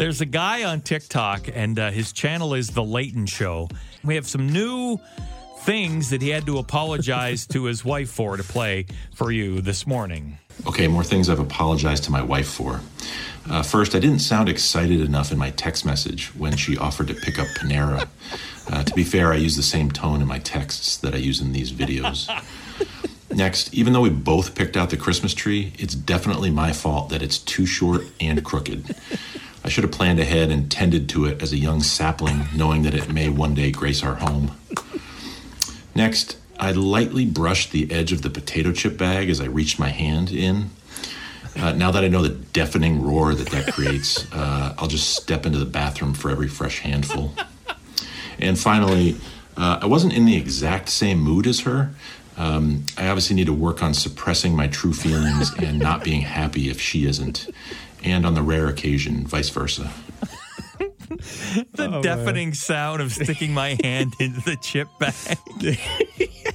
There's a guy on TikTok, and uh, his channel is The Leighton Show. We have some new things that he had to apologize to his wife for to play for you this morning. Okay, more things I've apologized to my wife for. Uh, first, I didn't sound excited enough in my text message when she offered to pick up Panera. Uh, to be fair, I use the same tone in my texts that I use in these videos. Next, even though we both picked out the Christmas tree, it's definitely my fault that it's too short and crooked. I should have planned ahead and tended to it as a young sapling, knowing that it may one day grace our home. Next, I lightly brushed the edge of the potato chip bag as I reached my hand in. Uh, now that I know the deafening roar that that creates, uh, I'll just step into the bathroom for every fresh handful. And finally, uh, I wasn't in the exact same mood as her. Um, I obviously need to work on suppressing my true feelings and not being happy if she isn't, and on the rare occasion, vice versa. the deafening sound of sticking my hand into the chip bag.